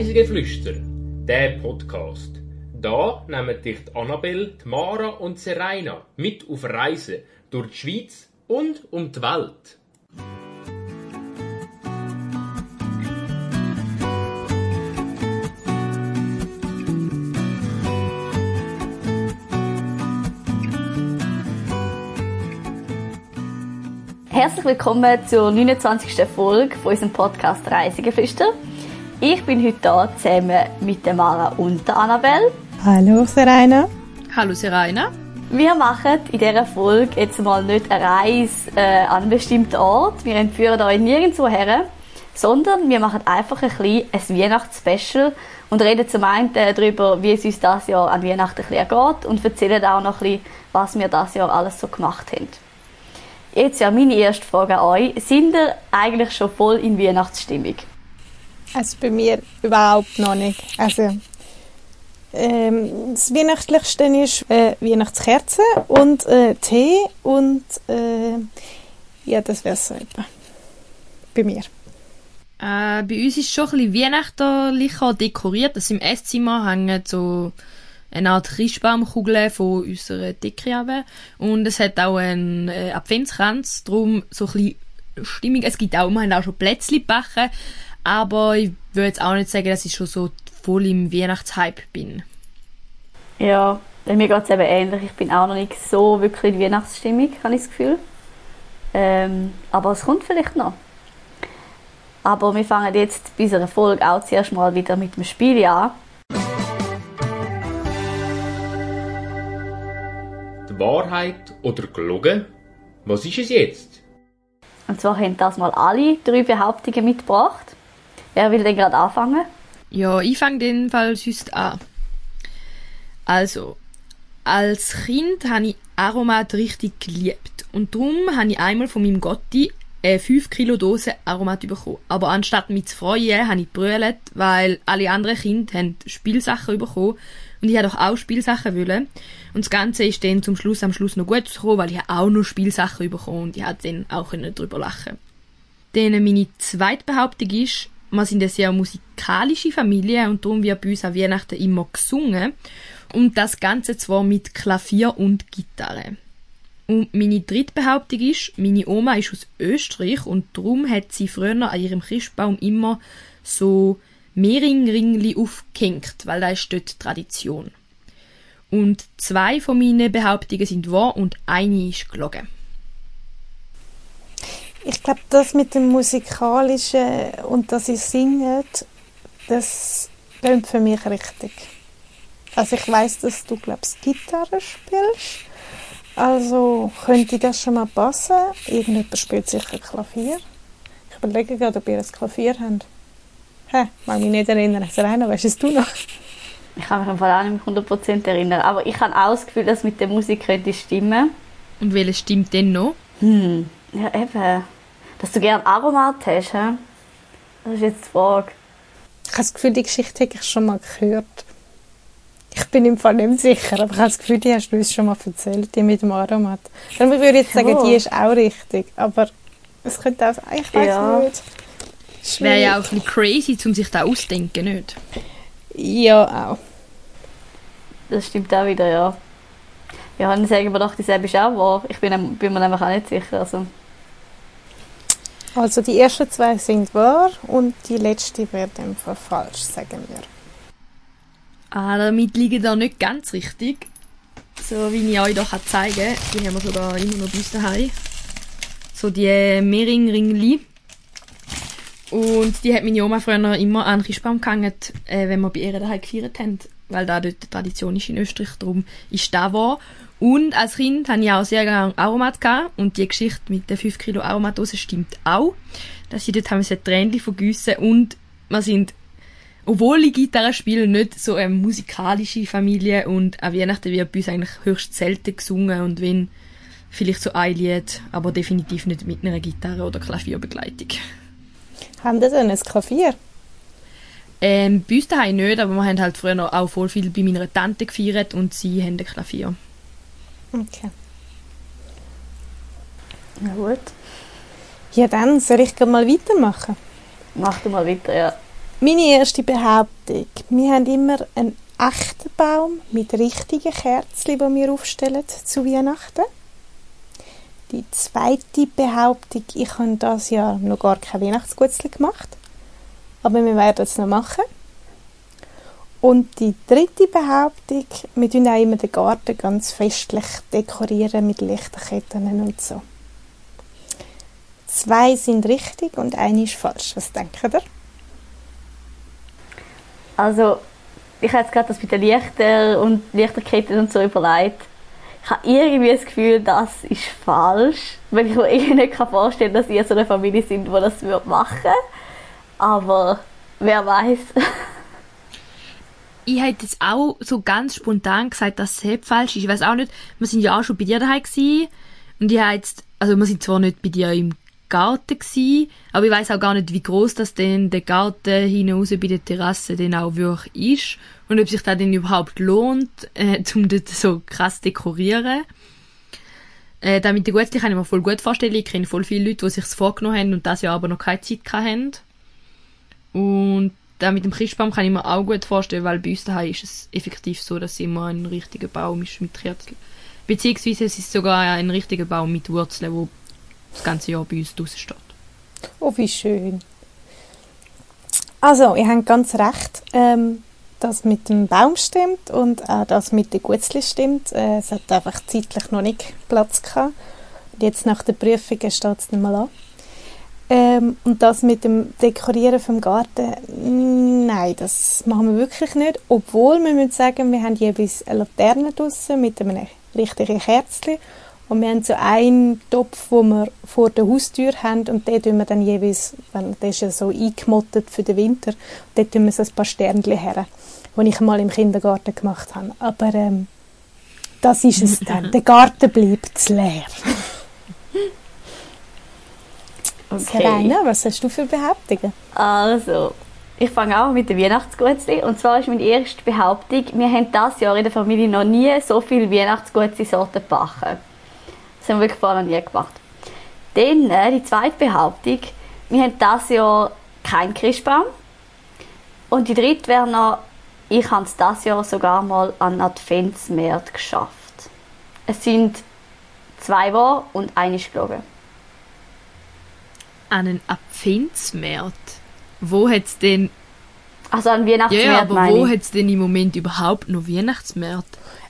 Reisegeflüster, der Podcast. Da nehmen dich die Annabelle, die Mara und Serena mit auf Reisen durch die Schweiz und um die Welt. Herzlich willkommen zur 29. Folge von unserem Podcast Reisegeflüster. Ich bin heute hier zusammen mit der Mara und der Annabelle. Hallo Serena. Hallo Serena. Wir machen in dieser Folge jetzt mal nicht eine Reise äh, an einen bestimmten Ort. Wir entführen euch nirgendwo her, sondern wir machen einfach ein bisschen ein Weihnachtsspecial und reden zum einen darüber, wie es uns das Jahr an Weihnachten ein bisschen geht und erzählen auch noch ein bisschen, was wir das Jahr alles so gemacht haben. Jetzt ja meine erste Frage an euch. Sind ihr eigentlich schon voll in Weihnachtsstimmung? Also bei mir überhaupt noch nicht. Also ähm, das Weihnachtlichste ist äh, Weihnachtskerzen und äh, Tee und äh, ja, das wäre so etwa. Bei mir. Äh, bei uns ist schon ein bisschen weihnachtlicher dekoriert. Also im Esszimmer hängen so eine Art Christbaumkugel von unserer Decke Und es hat auch einen äh, Adventskranz, darum so ein bisschen Stimmung. Es gibt auch, wir haben auch schon Plätzchen gebacken, aber ich würde jetzt auch nicht sagen, dass ich schon so voll im Weihnachtshype bin. Ja, mir geht es eben ähnlich. Ich bin auch noch nicht so wirklich in Weihnachtsstimmung, habe ich das Gefühl. Ähm, aber es kommt vielleicht noch. Aber wir fangen jetzt bei unserer Folge auch zuerst mal wieder mit dem Spiel an. Die Wahrheit oder gelogen? Was ist es jetzt? Und zwar haben das mal alle drei Behauptungen mitgebracht. Wer will denn gerade anfangen? Ja, ich fange den Fall sonst an. Also, als Kind habe ich Aromat richtig geliebt. Und darum habe ich einmal von meinem Gotti eine 5 Kilo Dose Aromat bekommen. Aber anstatt mich zu freuen, habe ich brüllt, weil alle anderen Kinder haben Spielsachen bekommen und ich doch auch Spielsachen wollen. Und das Ganze ist dann zum Schluss am Schluss noch gut gekommen, weil ich auch noch Spielsachen bekommen und ich konnte dann auch darüber lachen. Dann meine zweite Behauptung ist, wir sind eine sehr musikalische Familie und darum wird bei uns an Weihnachten immer gesungen. Und das Ganze zwar mit Klavier und Gitarre. Und meine dritte Behauptung ist, meine Oma ist aus Österreich und darum hat sie früher an ihrem Christbaum immer so Mehringringli aufgehängt, weil das ist dort Tradition. Und zwei von meinen Behauptungen sind wahr und eine ist gelogen. Ich glaube, das mit dem Musikalischen und dass ich singe, das klingt für mich richtig. Also ich weiß, dass du, glaubst, Gitarre spielst. Also könnte das schon mal passen. Irgendjemand spielt sicher Klavier. Ich überlege gerade, ob ihr ein Klavier habt. Hä? Mag mich nicht erinnern. Serena, weißt es du noch? Ich kann mich im Fall auch nicht mehr 100% erinnern. Aber ich habe auch das Gefühl, dass mit der Musik könnte stimmen. Und welche stimmt denn noch? Hm, ja eben. Dass du gerne Aromat hast, he? Das ist jetzt die Frage. Ich habe das Gefühl, die Geschichte habe ich schon mal gehört. Ich bin im Fall nicht sicher, aber ich habe das Gefühl, die hast du uns schon mal erzählt, die mit dem Aromat. Dann würde ich jetzt sagen, die ist auch richtig, aber es könnte auch, ich weiß ja. nicht. Es wäre ja auch ein bisschen crazy, um sich da auszudenken, nicht? Ja, auch. Das stimmt auch wieder, ja. Ja, dann sagen wir doch, dieselbe ist auch wahr. Ich bin, bin mir nämlich auch nicht sicher. Also. Also die ersten zwei sind wahr und die letzte wäre dann falsch, sagen wir. Ah, damit liegen da nicht ganz richtig. So wie ich euch hier zeigen kann. Die haben wir sogar immer noch bei uns daheim. So die Mehringringli. Und die hat meine Oma früher immer an den Christbaum gehangen, äh, wenn wir bei ihr daheim gefeiert haben. Weil da dort die Tradition ist in Österreich, darum ist da wahr. Und als Kind hatte ich auch sehr gerne Aromat gehabt. Und die Geschichte mit den 5 Kilo Aromatdose stimmt auch. Dass sie dort haben wir Tränchen vergüssen und wir sind obwohl ich Gitarre spiele, nicht so eine musikalische Familie und an Weihnachten wird bei uns eigentlich höchst selten gesungen und wenn vielleicht so ein Lied, aber definitiv nicht mit einer Gitarre oder Klavierbegleitung. Haben Sie denn ein Klavier? Ähm, bei uns daheim nicht, aber wir haben halt früher auch voll viel bei meiner Tante gefeiert und sie haben ein Klavier. Okay. Na gut. Ja dann, soll ich mal weitermachen? Mach du mal weiter, ja. Meine erste Behauptung. Wir haben immer einen echten Baum mit richtigen Kerzen, die wir aufstellen zu Weihnachten. Die zweite Behauptung, ich habe das Jahr noch gar kein Weihnachtsgutzli gemacht. Aber wir werden es noch machen. Und die dritte Behauptung, wir tun auch immer den Garten ganz festlich dekorieren mit Lichterketten und so. Zwei sind richtig und eine ist falsch. Was denkt ihr? Also, ich habe jetzt gerade das mit den Lichtern und Lichterketten und so überlegt. Ich habe irgendwie das Gefühl, das ist falsch, weil ich mir nicht vorstellen kann, dass ihr so eine Familie sind, die das machen würde. Aber wer weiß. ich hätte jetzt auch so ganz spontan gesagt, dass es falsch ist. Ich weiß auch nicht, wir sind ja auch schon bei dir daheim gewesen, und ich jetzt, also wir sind zwar nicht bei dir im Garten gewesen, aber ich weiß auch gar nicht, wie groß das denn der Garten hinaus bei der Terrasse denn auch wirklich ist und ob sich das denn überhaupt lohnt, äh, um dort so krass dekorieren. Äh, damit der Gutzli kann ich mir voll gut vorstellen. Ich kenne voll viele Leute, die sich vorgenommen haben und das Jahr aber noch keine Zeit hatten. Und da mit dem Christbaum kann ich mir auch gut vorstellen, weil bei uns daheim ist es effektiv so, dass immer ein richtiger Baum ist mit Kerzen. Beziehungsweise es ist sogar ein richtiger Baum mit Wurzeln, wo das ganze Jahr bei uns draußen steht. Oh, wie schön. Also, ihr habt ganz recht. Ähm, das mit dem Baum stimmt und auch das mit den Gutzli stimmt. Äh, es hat einfach zeitlich noch nicht Platz gehabt. Und jetzt nach der Prüfung steht es nicht mal an. Ähm, und das mit dem Dekorieren vom Garten, nein, das machen wir wirklich nicht. Obwohl, wir müssen sagen, wir haben jeweils eine Laterne draussen mit einem richtigen Kerzchen und wir haben so einen Topf, wo wir vor der Haustür haben und den tun wir dann jeweils, der ist ja so eingemottet für den Winter, und dort tun wir so ein paar Sternchen her, die ich mal im Kindergarten gemacht habe. Aber ähm, das ist es dann. Der Garten bleibt leer. Okay. Serena, was hast du für Behauptungen? Also, ich fange auch mit dem Weihnachtsgutzli. Und zwar ist meine erste Behauptung, wir haben dieses Jahr in der Familie noch nie so viele Weihnachtsgutzli-Sorten gebacken. Das haben wir wirklich vorher noch nie gemacht. Dann äh, die zweite Behauptung, wir haben dieses Jahr keinen Christbaum. Und die dritte wäre noch, ich habe es dieses Jahr sogar mal an Adventsmärz geschafft. Es sind zwei wahr und eine ist gelogen. An einen Adventsmärz? Wo hat's denn... Also an Ja, Weihnachtsmärz ja, aber meine wo ich. hat's denn im Moment überhaupt noch Weihnachtsmärz?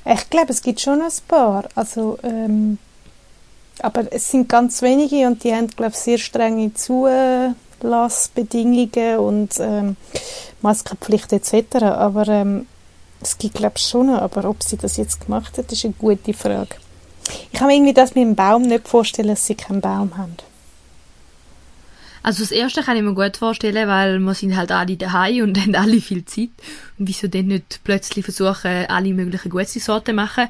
Ich glaube, es gibt schon ein paar. Also, ähm, aber es sind ganz wenige und die haben, glaube ich, sehr strenge Zulassbedingungen und ähm, Maskenpflicht etc. Aber ähm, es gibt, glaube ich, schon noch. Aber ob sie das jetzt gemacht hat, ist eine gute Frage. Ich kann mir irgendwie das mit dem Baum nicht vorstellen, dass sie keinen Baum haben. Also das erste kann ich mir gut vorstellen, weil wir sind halt alle daheim und haben alle viel Zeit. Und wieso denn nicht plötzlich versuchen, alle möglichen gute Sorten machen?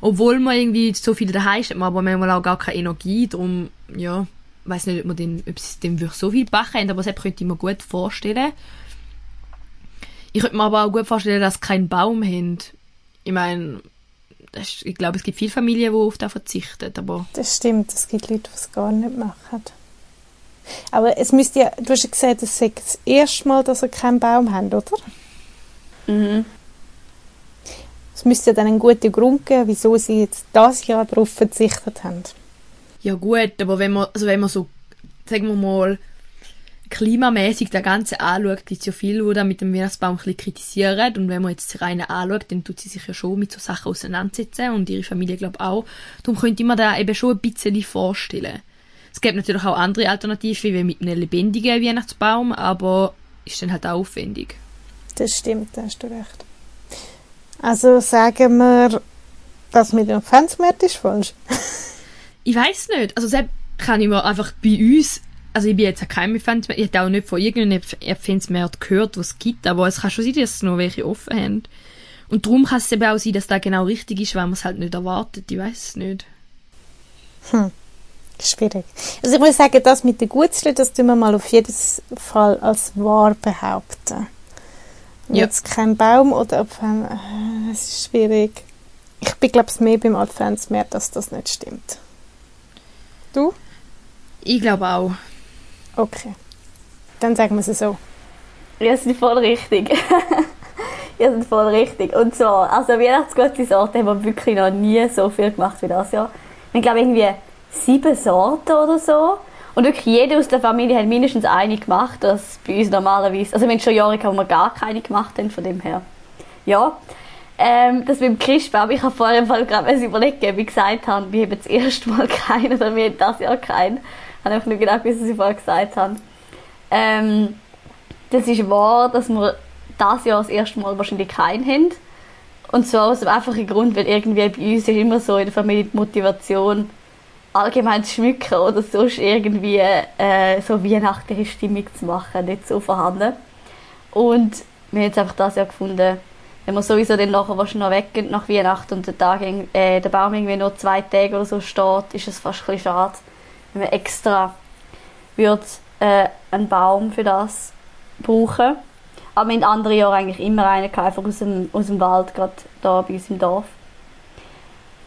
Obwohl man irgendwie so viele daheim ist, hat man aber manchmal auch gar keine Energie. Darum, ja, weiß nicht, ob man den, ob sie dem wirklich so viel backen haben, aber das könnte ich mir gut vorstellen. Ich könnte mir aber auch gut vorstellen, dass sie keinen Baum haben. Ich meine, ist, ich glaube, es gibt viele Familien, die auf das verzichten, aber Das stimmt, es gibt Leute, die es gar nicht machen. Aber es müsste ja, du hast ja gesagt, es sei das erste Mal, dass sie keinen Baum haben, oder? Mhm. Es müsste ja dann einen guten Grund geben, wieso sie jetzt das Jahr darauf verzichtet haben. Ja gut, aber wenn man, also wenn man so, sagen wir mal, klimamäßig das Ganze anschaut, gibt es ja viele, die da mit dem Weihnachtsbaum ein bisschen kritisieren. Und wenn man jetzt die Reine anschaut, dann tut sie sich ja schon mit so Sachen auseinandersetzen und ihre Familie glaube auch. Darum könnte man da eben schon ein bisschen vorstellen. Es gibt natürlich auch andere Alternativen, wie mit einem lebendigen Weihnachtsbaum, aber ist dann halt auch aufwendig. Das stimmt, da hast du recht. Also sagen wir, das mit dem Fansmarkt ist falsch. Ich weiß nicht. Also selbst kann ich mir einfach bei uns, also ich bin jetzt kein Fan, ich hätte auch nicht von irgendeinem Fansmarkt gehört, was es gibt, aber es kann schon sein, dass es noch welche offen haben. Und darum kann es eben auch sein, dass das genau richtig ist, weil man es halt nicht erwartet. Ich weiß es nicht. Schwierig. Also ich muss sagen, das mit den Gutzli, das tun wir mal auf jeden Fall als wahr behaupten. Ja. Jetzt kein Baum oder ob ein, äh, es ist schwierig. Ich bin glaube ich mehr beim Adventsmärz, dass das nicht stimmt. Du? Ich glaube auch. Okay. Dann sagen wir es so. Ihr seid voll richtig. Ihr seid voll richtig. Und zwar, also Weihnachtsgute Sorte haben wir wirklich noch nie so viel gemacht wie das Jahr. Ich glaube irgendwie sieben Sorten oder so. Und wirklich jede aus der Familie hat mindestens eine gemacht, das bei uns normalerweise, also wir haben schon Jahre gehabt, wo wir gar keine gemacht haben, von dem her. Ja. Ähm, das mit dem Christbaum, ich habe im Fall gerade überlegen, wie gesagt habe, wir haben das erste Mal keinen oder wir haben das Jahr keinen. Ich habe einfach nur gedacht, wie sie vorher gesagt haben. Ähm, das ist wahr, dass wir das Jahr das erste Mal wahrscheinlich keinen haben. Und zwar aus dem einfachen Grund, weil irgendwie bei uns ist immer so in der Familie die Motivation, allgemein zu schmücken oder sonst irgendwie äh, so weihnachtliche Stimmung zu machen, nicht so vorhanden. Und wir haben jetzt einfach das Jahr gefunden, wenn wir sowieso dann nachher wahrscheinlich noch weggehen nach Weihnachten und der, Tag, äh, der Baum irgendwie nur zwei Tage oder so steht, ist es fast ein bisschen schade, wenn wir extra würde, äh, einen Baum für das brauchen. Aber wir haben andere Jahre eigentlich immer einen einfach aus dem, aus dem Wald, gerade da bei uns im Dorf.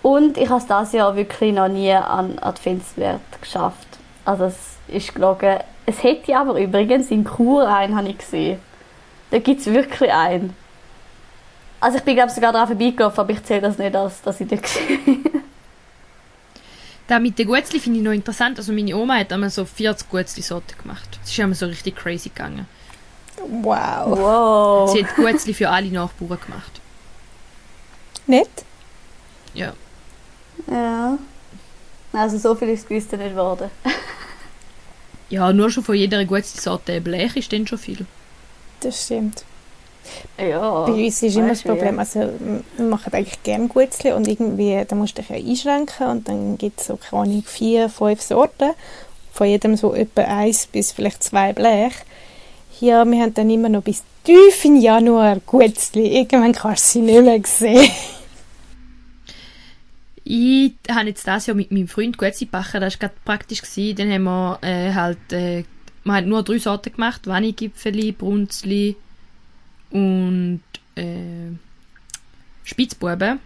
Und ich habe es dieses Jahr wirklich noch nie an Adventswert geschafft. Also es ist gelogen. Es hätte aber übrigens in Chur einen, habe ich gesehen. Da gibt es wirklich einen. Also ich bin glaube sogar daran vorbeigelaufen, aber ich zähle das nicht als, dass ich den gesehen Da mit den Gutzli finde ich noch interessant. Also meine Oma hat einmal so 40 Gutzli-Sorten gemacht. Das ist einmal so richtig crazy gegangen. Wow. Wow. Sie hat Gutzli für alle Nachbarn gemacht. Nett? Ja. Ja. Also so viel ist es gewiss nicht geworden. Ja, nur schon von jeder Gutzli-Sorte Blech ist dann schon viel. Das stimmt. Ja. Bei uns ist immer das Problem, also wir machen eigentlich gerne Gutzli und irgendwie, da musst du dich ja einschränken und dann gibt es so, keine Ahnung, vier, fünf Sorten, von jedem so etwa eins bis vielleicht zwei Blech. Ja, wir haben dann immer noch bis tief in Januar Gutzli. Irgendwann kannst du sie nicht mehr sehen. Ich habe jetzt das Jahr mit meinem Freund Gutzli gebacken, das war gerade praktisch. Gewesen. Dann haben wir äh, halt, äh, wir haben nur drei Sorten gemacht, Vanigipfeli, Brunzli und äh, Spitzbuben.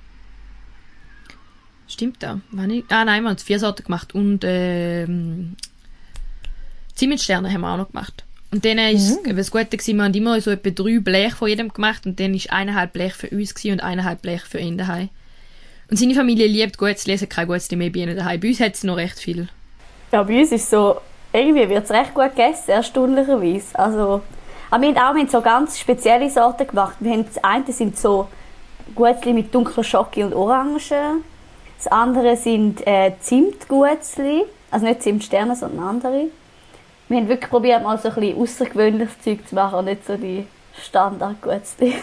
Stimmt da? Vanig ah nein, wir haben vier Sorten gemacht und ähm, Zimtsterne haben wir auch noch gemacht. Und dann ist mhm. das Gute gewesen, wir haben immer so etwa drei Blech von jedem gemacht und dann ist eineinhalb Blech für uns und eineinhalb Blech für ihn daheim. Und seine Familie liebt Gutzli, es hat kein Gutzli mehr bei ihnen daheim. Bei uns hat es noch recht viel. Ja, bei uns ist so, irgendwie wird es recht gut gegessen, erstaunlicherweise. Also, aber wir haben auch wir haben so ganz spezielle Sorten gemacht. Wir haben, das eine sind so Gutzli mit dunkler Schocke und Orange. Das andere sind äh, Zimtgutzli. Also nicht Zimtsterne, sondern andere. Wir haben wirklich probiert, mal so ein bisschen außergewöhnliches Zeug zu machen und nicht so die Standardgutzli.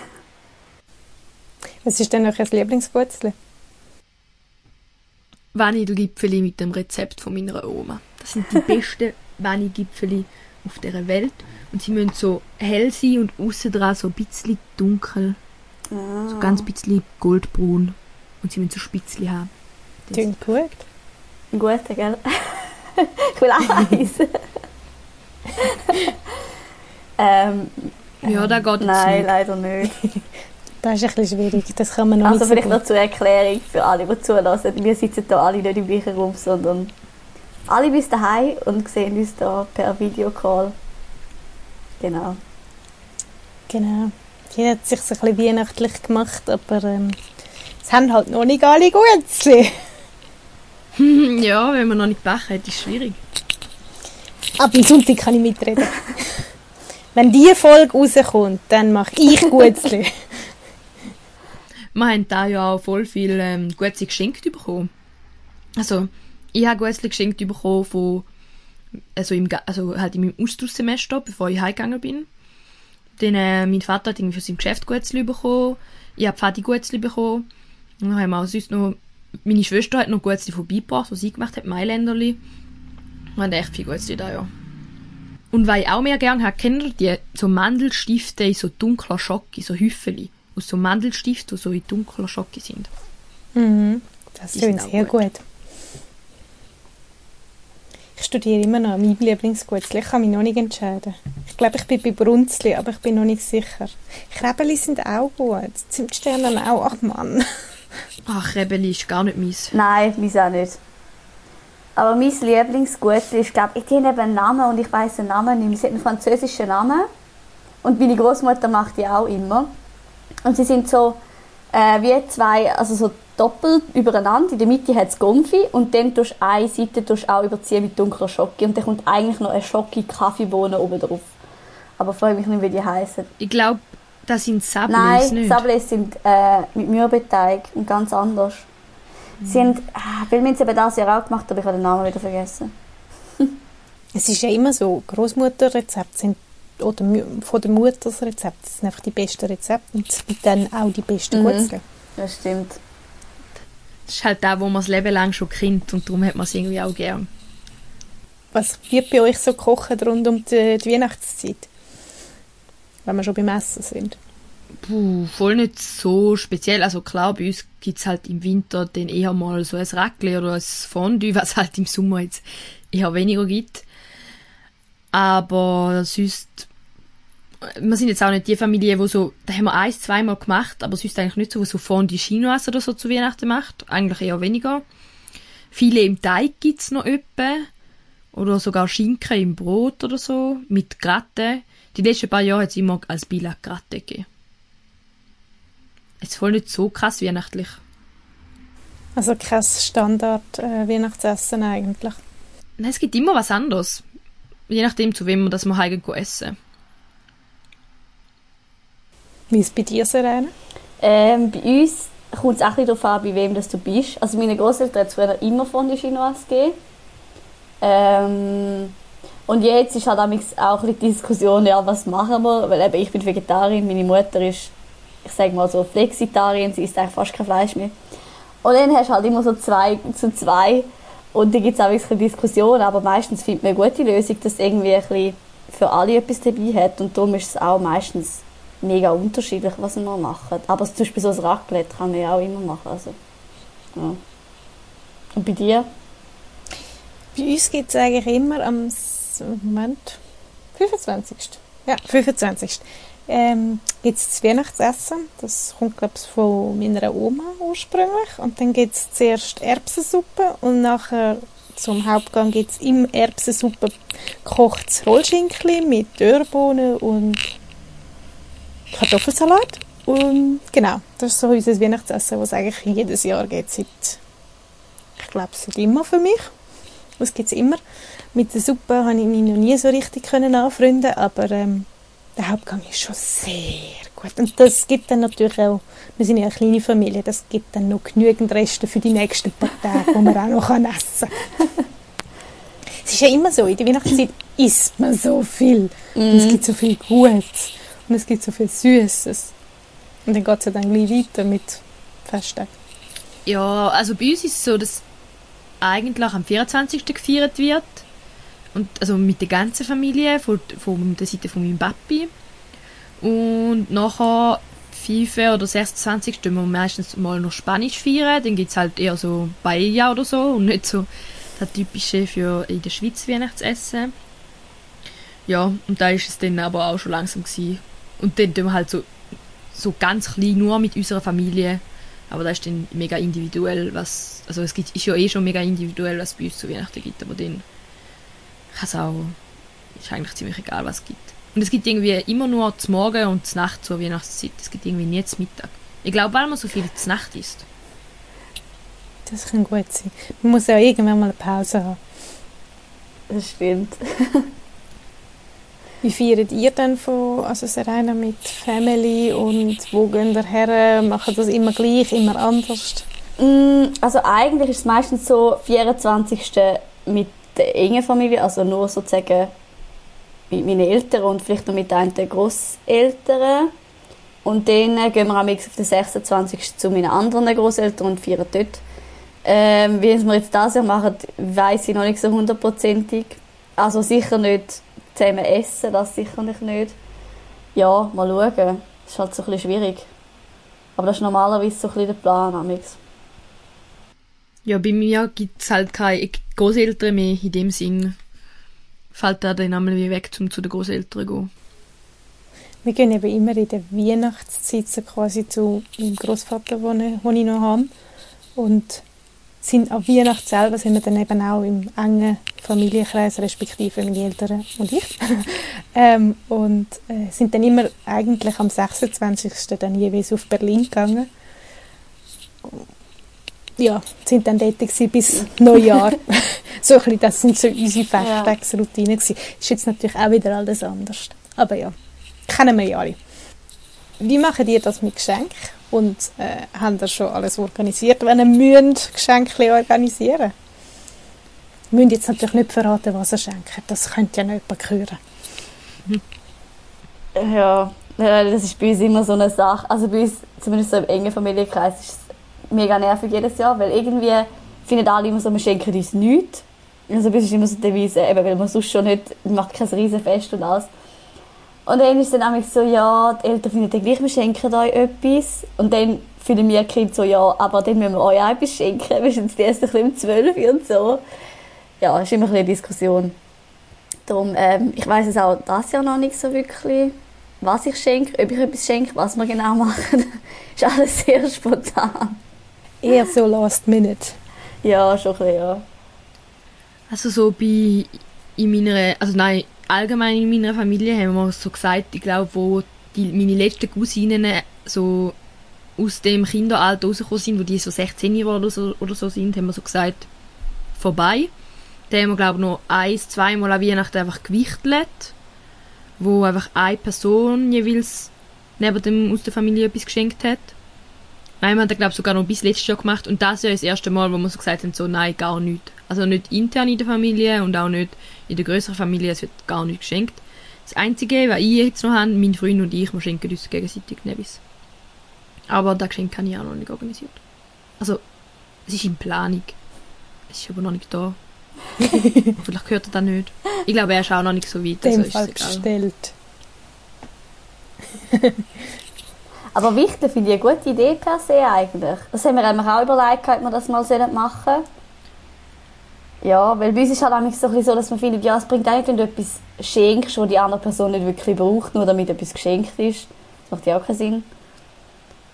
Was ist denn euer Lieblingsgutzli? Vanillegipfeli mit dem Rezept von meiner Oma. Das sind die besten Vanillegipfeli auf der Welt. Und sie müssen so hell sein und außen dran so ein bisschen dunkel. Ah. So ganz bisschen goldbraun. Und sie müssen so Spitzli haben. Das- Klingt gut. Ein guter, gell? ich will auch eins. ähm, Ja, da geht jetzt nein, nicht. leider nicht. Das ist ein bisschen schwierig. Das kann man noch Also vielleicht gut. noch zur Erklärung für alle, die zulassen. Wir sitzen hier alle nicht im gleichen Raum, sondern alle bis daheim und sehen uns hier per Videocall. Genau. Genau. Jeder hat sich so ein bisschen weihnachtlich gemacht, aber ähm, es haben halt noch nicht alle Gutzli. ja, wenn man noch nicht backen hat, ist es schwierig. Aber am Sonntag kann ich mitreden. Wenn diese Folge rauskommt, dann mache ich Gutzli. Wir haben da ja auch voll viel ähm, Gutzli geschenkt bekommen. Also, ich habe Gutzli geschenkt bekommen von, also, im, also halt in meinem Austauschsemester, bevor ich heimgegangen bin. Dann, äh, mein Vater hat irgendwie für sein Geschäft Gutzli bekommen. Ich habe Pfadi Gutzli bekommen. Und dann haben wir auch sonst noch, meine Schwester hat noch Gutzli vorbeigebracht, was sie gemacht hat, Mailänderli. Wir haben echt viel Gutzli da, ja. Und was ich auch mehr gerne habe, kennt ihr die so Mandelstifte in so dunkler Schocke, so Hüffeli. Aus so Mandelstiften, die so in dunkler Schocke sind. Mhm. Das Die sind klingt sehr gut. gut. Ich studiere immer noch mein Lieblingsgutzli. Ich kann mich noch nicht entscheiden. Ich glaube, ich bin bei Brunzli, aber ich bin noch nicht sicher. Krebeli sind auch gut. Zimtsterne auch. Ach Mann. Ach, Rebelli ist gar nicht meins. Nein, meins auch nicht. Aber mein Lieblingsgutli ist, glaube ich, die haben eben einen Namen und ich weiß den Namen nicht mehr. Sie hat einen französischen Namen. Und meine Großmutter macht die auch immer. Und sie sind so äh, wie zwei, also so doppelt übereinander. In der Mitte hat es Gomfi und dann tust du eine Seite tust auch überziehen mit dunkler Schocke und dann kommt eigentlich noch eine Schocke Kaffeebohnen oben drauf. Aber ich frage mich nicht, wie die heißen. Ich glaube, das sind Sablés Nein, nicht. Sablés sind äh, mit Mürbeteig und ganz anders. Sie haben, ah, weil wir es eben das Jahr auch gemacht aber ich habe den Namen wieder vergessen. Es ist ja immer so, Großmutterrezepte sind oder von der Mutter das Rezept das sind einfach die besten Rezepte und dann auch die besten Mhm. Wurzeln. Das stimmt. Das ist halt da, wo man das Leben lang schon kennt und darum hat man es irgendwie auch gern. Was wird bei euch so gekocht rund um die, die Weihnachtszeit? Wenn wir schon beim Essen sind. Puh, voll nicht so speziell. Also klar, bei uns gibt es halt im Winter dann eher mal so ein Raclette oder ein Fondue, was halt im Sommer jetzt eher weniger gibt. Aber sonst, wir sind jetzt auch nicht die Familie, wo so, da haben wir eins, zweimal gemacht, aber sonst eigentlich nicht so, wo so Fondue Chinoise oder so zu Weihnachten macht. Eigentlich eher weniger. Viele im Teig gibt's noch öppe. Oder sogar Schinken im Brot oder so. Mit Gratte. Die letzten paar Jahre hat es immer als Beilage Gratte gegeben. Jetzt voll nicht so krass weihnachtlich. Also kein Standard äh, Weihnachtsessen eigentlich. Nein, es gibt immer was anderes. Je nachdem, zu wem man das mal heim essen. Wie ist es bei dir, Serena? Ähm, bei uns kommt es auch ein darauf an, bei wem das du bist. Also meine Großeltern hat es früher immer von der Chinoise gegeben. Ähm, und jetzt ist halt amigs auch die Diskussion, ja, was machen wir? Weil eben, ich bin Vegetarierin, meine Mutter ist, ich sage mal so, Flexitarierin, sie isst eigentlich fast kein Fleisch mehr. Und dann hast du halt immer so zwei zu zwei. Und da gibt es auch ein bisschen Diskussionen, aber meistens findet man eine gute Lösung, dass irgendwie ein bisschen für alle etwas dabei hat. Und darum ist es auch meistens mega unterschiedlich, was wir machen. Aber zum Beispiel so ein Raclette kann man ja auch immer machen. Also, ja. Und bei dir? Bei uns gibt es eigentlich immer am Moment, 25. Ja, 25. Ähm, gibt es das Weihnachtsessen. Das kommt, glaube ich, von meiner Oma ursprünglich. Und dann gibt es zuerst Erbsensuppe und nachher zum Hauptgang gibt es im Erbsensuppe gekochtes Rollschinkli mit Dörrbohnen und Kartoffelsalat. Und genau, das ist so unser Weihnachtsessen, was eigentlich jedes Jahr gibt. Seit, ich glaube, seit immer für mich. Das gibt es immer. Mit der Suppe habe ich mich noch nie so richtig anfreunden, aber ähm, der Hauptgang ist schon sehr gut. Und das gibt dann natürlich auch, wir sind ja eine kleine Familie, das gibt dann noch genügend Reste für die nächsten paar Tage, die man auch noch essen kann. es ist ja immer so, in der Weihnachtszeit isst man so viel. Und es gibt so viel Gutes. Und es gibt so viel Süßes. Und dann geht es ja dann gleich weiter mit Festtagen. Ja, also bei uns ist es so, dass eigentlich am 24. gefeiert wird. Und, also mit der ganzen Familie, von, von der Seite von meinem Papi. Und nachher 5. oder 26. tun wir meistens mal noch Spanisch feiern. Dann gibt es halt eher so Paella oder so und nicht so das typische für in der Schweiz Weihnachtsessen. Ja, und da ist es dann aber auch schon langsam gewesen. Und dann tun wir halt so, so ganz klein nur mit unserer Familie aber das ist dann mega individuell, was, also es gibt, ist ja eh schon mega individuell, was bei uns zu Weihnachten gibt, aber dann kann es auch, ist eigentlich ziemlich egal, was es gibt. Und es gibt irgendwie immer nur zum Morgen und zur Nacht zur Weihnachtszeit, es gibt irgendwie nie zum Mittag. Ich glaube, weil man so viel zur Nacht isst. Das kann gut sein. Man muss ja irgendwann mal eine Pause haben. Das stimmt. Wie feiert ihr denn von, also Serena mit Family und wo gehen ihr her? Machen das immer gleich, immer anders? Mm, Also eigentlich ist es meistens so 24. mit der engen Familie, also nur sozusagen mit meinen Eltern und vielleicht noch mit einem der Großeltern. Und dann gehen wir am auf den 26. zu meinen anderen Großeltern und feiern dort. Ähm, wie wir jetzt das Jahr machen, weiß ich noch nicht so hundertprozentig. Also sicher nicht zusammen essen, das sicher nicht. nicht. Ja, mal schauen. Das ist halt so ein bisschen schwierig. Aber das ist normalerweise so ein bisschen der Plan. Amix. Ja, bei mir gibt es halt keine Großeltern mehr in dem Sinn. Fällt da dann einmal weg, um zu den Großeltern zu gehen. Wir gehen eben immer in der Weihnachtszeit so quasi zu meinem Großvater, den ich noch habe. Und sind an Weihnachten selber sind wir dann eben auch im engen Familienkreis, respektive meine Eltern und ich. ähm, und äh, sind dann immer eigentlich am 26. dann jeweils auf Berlin gegangen. Ja, sind dann dort gewesen bis Neujahr. so ein bisschen, das sind so unsere Festtagsroutinen gewesen. Ist jetzt natürlich auch wieder alles anders. Aber ja, kennen wir ja alle. Wie machen ihr das mit Geschenk? Und äh, haben das schon alles organisiert, wenn ihr müsst Geschenke organisieren Ihr müsst jetzt natürlich nicht verraten, was ihr schenkt. Das könnte ja nicht jemand hören. Ja, äh, das ist bei uns immer so eine Sache. Also bei uns, zumindest so im engen Familienkreis, ist es mega nervig jedes Jahr, weil irgendwie finden alle immer so, wir schenken uns nichts. Also uns ist immer so die Devise, eben, weil man sonst schon nicht, man macht kein Riesenfest und alles. Und dann ist es dann so, ja, die Eltern finden dann gleich, wir schenken euch etwas. Und dann finden wir Kinder so, ja, aber dann müssen wir euch auch etwas schenken. Wir sind jetzt erst ein um 12 und so. Ja, ist immer ein eine Diskussion. Darum, ähm, ich weiß es auch das Jahr noch nicht so wirklich, was ich schenke, ob ich etwas schenke, was wir genau machen. ist alles sehr spontan. Eher so last minute. Ja, schon ein bisschen, ja. Also so bei in meiner, also nein, allgemein in meiner Familie haben wir so gesagt, ich glaube, wo die, meine letzten Cousinen so aus dem Kinderalter rausgekommen sind, wo die so 16 oder so, oder so sind, haben wir so gesagt, vorbei. Dann haben wir, glaube ich, noch ein, zweimal an Weihnachten einfach gewichtelt, wo einfach eine Person jeweils neben dem aus der Familie etwas geschenkt hat. Einmal hat er, glaube sogar noch bis letztes Jahr gemacht und das Jahr ist das erste Mal, wo wir so gesagt haben, so, nein, gar nicht. Also nicht intern in der Familie und auch nicht in der größeren Familie, es wird gar nicht geschenkt. Das Einzige, was ich jetzt noch habe, mein Freund und ich, wir schenken uns gegenseitig Nevis. Aber das Geschenk habe ich auch noch nicht organisiert. Also, es ist in Planung. Es ist aber noch nicht da. Vielleicht gehört er das nicht. Ich glaube, er ist auch noch nicht so weit. Also Dem Fall gestellt. Aber Wichteln finde ich eine gute Idee per se eigentlich. Das haben wir auch überlegt, ob wir das mal machen sollen. Ja, weil bei uns ist halt auch so, so, dass man findet, ja, es bringt eigentlich, wenn du etwas schenkst, wo die andere Person nicht wirklich braucht, nur damit etwas geschenkt ist. Das macht ja auch keinen Sinn.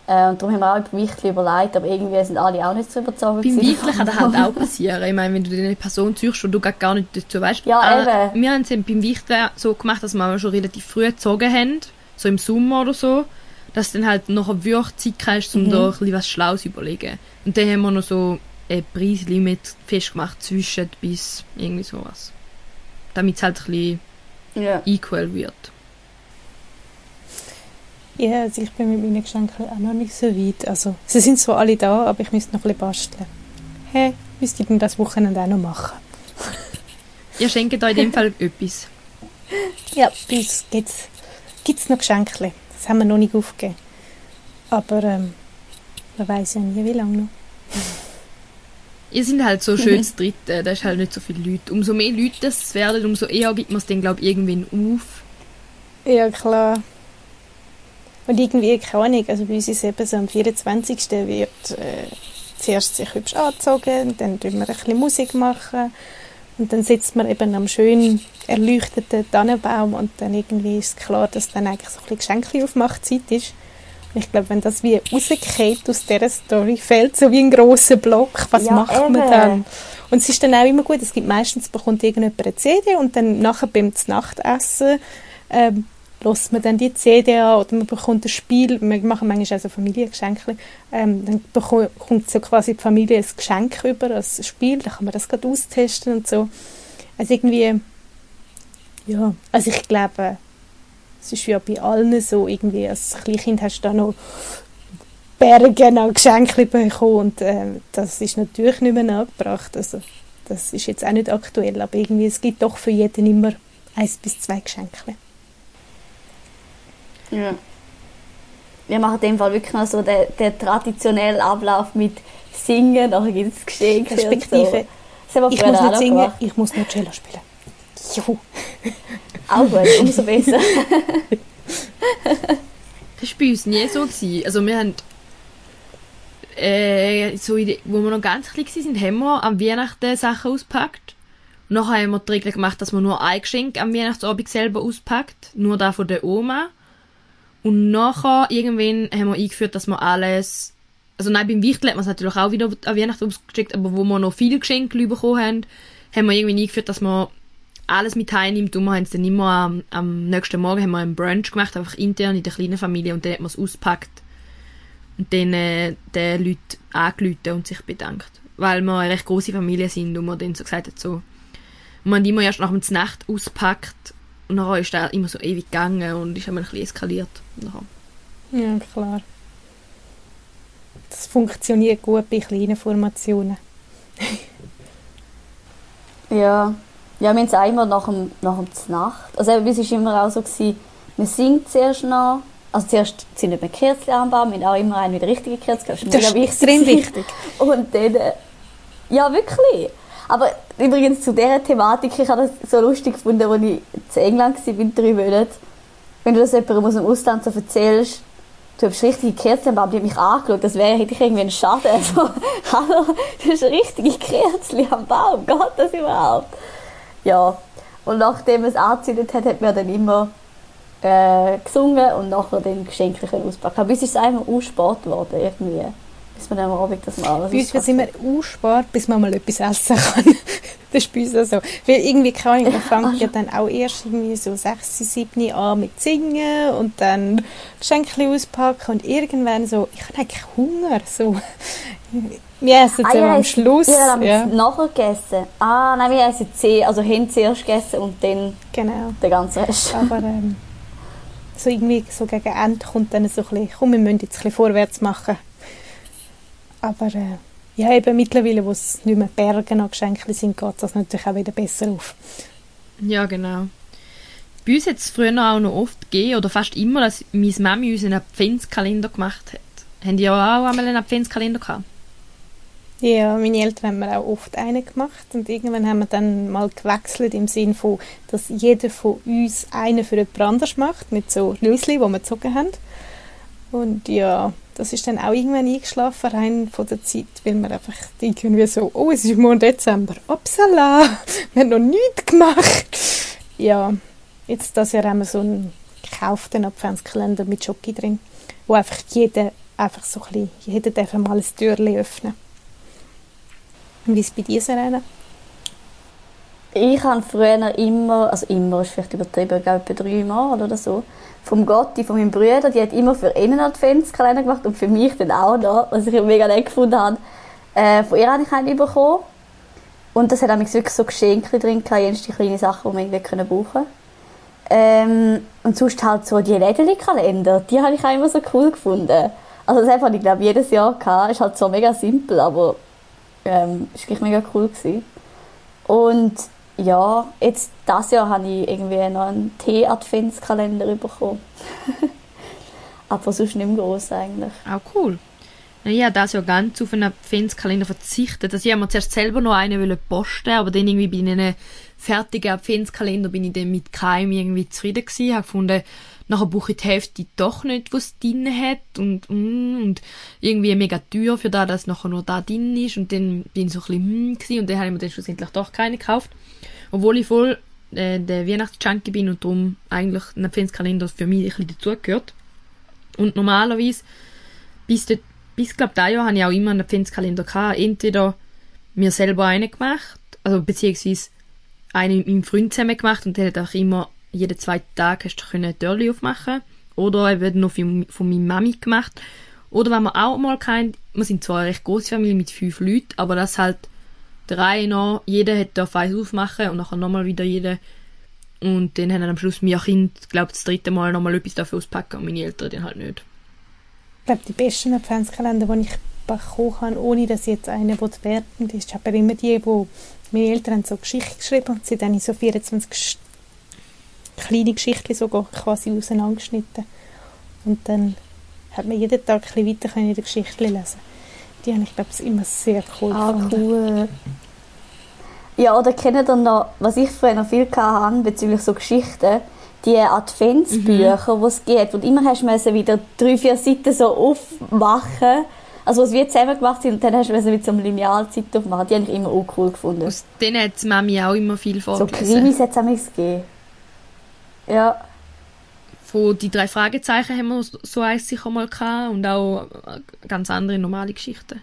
Äh, und darum haben wir auch über Wichtel überlegt, aber irgendwie sind alle auch nicht so überzeugt. Beim Wichtel kann das halt auch passieren. Ich meine, wenn du eine Person suchst und du gar nicht dazu weißt. Ja, äh, eben. Wir haben es beim Wichtel so gemacht, dass wir schon relativ früh gezogen haben, so im Sommer oder so, dass du dann halt nachher wirklich Zeit hast, um mhm. da ein bisschen was Schlaues zu überlegen. Und dann haben wir noch so ein Preislimit festgemacht zwischen bis irgendwie sowas. Damit es halt ein bisschen ja. equal wird. Ja, also ich bin mit meinen Geschenken auch noch nicht so weit. Also, sie sind zwar alle da, aber ich müsste noch ein bisschen basteln. Hä, hey, müsste ich denn das Wochenende auch noch machen? Ihr schenkt euch in dem Fall etwas? Ja, bei uns gibt es noch Geschenke. Das haben wir noch nicht aufgegeben. Aber ähm, man weiß ja nie, wie lange noch. Ihr sind halt so schön das Dritte, da ist halt nicht so viele Leute. Umso mehr Leute es werden, umso eher gibt man es dann, glaube ich, irgendwann auf. Ja, klar. Und irgendwie, keine Ahnung, also bei uns ist es eben so, am 24. wird äh, zuerst sich hübsch angezogen, dann tun wir ein bisschen Musik machen und dann sitzt man eben am schön erleuchteten Tannenbaum und dann irgendwie ist es klar, dass dann eigentlich so ein bisschen Geschenke-Aufmachzeit ist. Ich glaube, wenn das wie rausgeht aus dieser Story, fällt so wie ein grosser Block. Was ja, macht eben. man dann? Und es ist dann auch immer gut, es gibt meistens, bekommt irgendjemand eine CD und dann nachher beim Nachtessen ähm, lässt man dann die CD an oder man bekommt ein Spiel, wir machen manchmal auch so Familiengeschenke, ähm, dann bekommt so quasi die Familie ein Geschenk über, ein Spiel, dann kann man das gerade austesten und so. Also irgendwie, ja, also ich glaube, es ist ja bei allen so, irgendwie als Kleinkind hast du da noch Berge an Geschenken bekommen und äh, das ist natürlich nicht mehr nachgebracht. Also das ist jetzt auch nicht aktuell, aber irgendwie es gibt doch für jeden immer eins bis zwei Geschenke. Ja. Wir machen in dem Fall wirklich noch so den, den traditionellen Ablauf mit Singen, nachher gibt es Geschenke Respektive, so. ich muss nicht singen, gemacht. ich muss nur Cello spielen. Juhu. Auch gut, umso besser. das war bei uns nie so. Gewesen. Also wir haben äh, so in, wo wir noch ganz klein waren, haben wir am Weihnachten Sachen ausgepackt. Und nachher haben wir die Regel gemacht, dass man nur ein Geschenk am Weihnachtsabend selber auspackt. Nur da von der Oma. Und nachher, irgendwann, haben wir eingeführt, dass wir alles also nein, beim Wichtel hat man es natürlich auch wieder an Weihnachten ausgesteckt, aber wo wir noch viele Geschenke bekommen haben, haben wir irgendwie eingeführt, dass man alles mit heimnimmt und wir haben es dann immer am, am nächsten Morgen haben wir einen Brunch gemacht, einfach intern in der kleinen Familie und dann hat man es auspackt und dann äh, den Leuten angerufen und sich bedankt. Weil wir eine recht grosse Familie sind und man dann so gesagt hat, so, man hat immer erst nach der Nacht auspackt und dann ist der immer so ewig gegangen und ist einmal ein bisschen eskaliert. Nachher- Ja, klar. Das funktioniert gut bei kleinen Formationen. Ja. Ja, wir haben es auch immer nach dem, nach dem Nacht. Also eben, uns war immer auch so, gewesen, man singt zuerst noch. Also zuerst sind wir Kerzen anbauen, wir haben auch immer eine mit der richtigen Kerze. Das ist mega wichtig. Und dann, äh, ja wirklich. Aber übrigens zu dieser Thematik, ich habe das so lustig gefunden, als ich in England war, bin drei Monate. Wenn du das jemandem aus dem Ausland so erzählst, du hast richtige Kerzen Baum, die hat mich angeschaut, das wäre, hätte ich irgendwie einen Schaden. So, hallo, du hast richtige Kerzen am Baum, geht das überhaupt? Ja, und nachdem es angezündet hat, hat man dann immer äh, gesungen und nachher dann Geschenke auspacken. Aber bis ist es einmal ausspart worden, irgendwie. Bis man dann am Abend das mal alles Bei uns wird auspackt. immer ausspart, bis man mal etwas essen kann. das ist bei uns auch so. Weil irgendwie, keine Ahnung, man fängt ja dann auch erst irgendwie so 6, 7 an mit Singen und dann Geschenke auspacken und irgendwann so, ich habe eigentlich Hunger, so. Wir essen es Ah, ja am Schluss. Ihr habt Ja, nachher gegessen. Ah, nein, wir sie zuerst, also haben zuerst gegessen und dann genau. den ganzen Rest. Aber ähm, so irgendwie so gegen Ende kommt dann so ein bisschen, komm, wir müssen jetzt ein bisschen vorwärts machen. Aber äh, ja, eben mittlerweile, wo es nicht mehr Berge an Geschenken sind, geht das natürlich auch wieder besser auf. Ja, genau. Bei uns hat es früher auch noch oft gegeben, oder fast immer, dass meine Mami uns einen Adventskalender gemacht hat. Haben die auch einmal einen Adventskalender gehabt? Ja, meine Eltern haben mir auch oft einen gemacht und irgendwann haben wir dann mal gewechselt im Sinn von, dass jeder von uns einen für jemand anders macht, mit so Lösli, die wir gezogen haben. Und ja, das ist dann auch irgendwann eingeschlafen, rein von der Zeit, weil wir einfach irgendwie so, oh, es ist morgen Dezember, upsala, wir haben noch nichts gemacht. Ja, jetzt das Jahr haben wir so einen gekauften Adventskalender mit Schoki drin, wo einfach jeder einfach so ein bisschen, jeder darf mal ein Türchen öffnen. Und wie ist es bei dir, Serena? Ich habe früher immer, also immer ist vielleicht übertrieben, ich glaube etwa dreimal oder so, vom Gotti, von meinem Bruder, die hat immer für ihn einen Adventskalender gemacht und für mich dann auch noch, was ich mega nett gefunden habe. Äh, von ihr habe ich einen bekommen. Und das hat nämlich wirklich so Geschenke drin, gehabt, jenste kleine Sachen, die wir irgendwie können brauchen ähm, Und sonst halt so die Lädeli-Kalender, die habe ich auch immer so cool gefunden. Also das habe ich glaube jedes Jahr gehabt, ist halt so mega simpel, aber ähm, ist gleich mega cool gewesen. Und ja, jetzt das Jahr habe ich irgendwie noch einen Tee-Adventskalender bekommen. Aber sonst nicht mehr gross eigentlich. Auch cool. Ich habe das ja ganz auf einen Adventskalender verzichtet. Also ich habe mir zuerst selber noch einen posten, aber dann irgendwie bei einem fertigen Adventskalender bin ich dann mit keinem irgendwie zufrieden gewesen. Ich habe gefunden, nachher brauche ich die Hälfte doch nicht, was drin hat und, mm, und irgendwie mega teuer für das, dass nachher nur da drin ist und dann bin ich so ein bisschen hm und dann habe ich mir dann schlussendlich doch keine gekauft. Obwohl ich voll äh, der Weihnachtsjunkie bin und darum eigentlich ein Adventskalender für mich ein bisschen dazugehört. Und normalerweise, bis, dort, bis glaub, da Jahr habe ich auch immer einen Adventskalender gehabt. Entweder mir selber einen gemacht, also beziehungsweise einen mit meinem Freund zusammen gemacht und der hat auch immer jeden zweiten Tag hast du können aufmachen oder eben noch von, von meiner Mami gemacht. Oder wenn wir auch mal kein, wir sind zwar eine recht große Familie mit fünf Leuten, aber das halt drei noch, jeder hat darf eins aufmachen und nachher nochmal wieder jeder. Und dann haben am Schluss mein Kind, glaube das dritte Mal nochmal etwas dafür auspacken und meine Eltern dann halt nicht. Ich glaube, die besten Adventskalender, die ich bekommen habe, ohne dass ich jetzt einen werten ist, aber immer die, wo meine Eltern haben so Geschichten geschrieben und sie dann in so 24 Gesch- kleine Geschichten sogar quasi auseinandergeschnitten. Und dann hat man jeden Tag ein bisschen weiter in der Geschichte lesen. Die habe ich, glaube ich, immer sehr cool Ah, gefunden. cool. Ja, oder kennt ihr noch, was ich früher noch viel hatte bezüglich so Geschichten? Die Adventsbücher, die es gibt. Und immer hast du wieder drei, vier Seiten so aufmachen. Also, was wir zusammen gemacht sind, und dann hast du mit so einem Lineal Seite aufmachen. Die habe ich immer auch cool gefunden. Aus denen hat die Mami auch immer viel So vorgelesen. Krimis hat es auch gegeben. Ja. Von die drei Fragezeichen haben wir so eins sicher mal und auch äh, ganz andere normale Geschichten.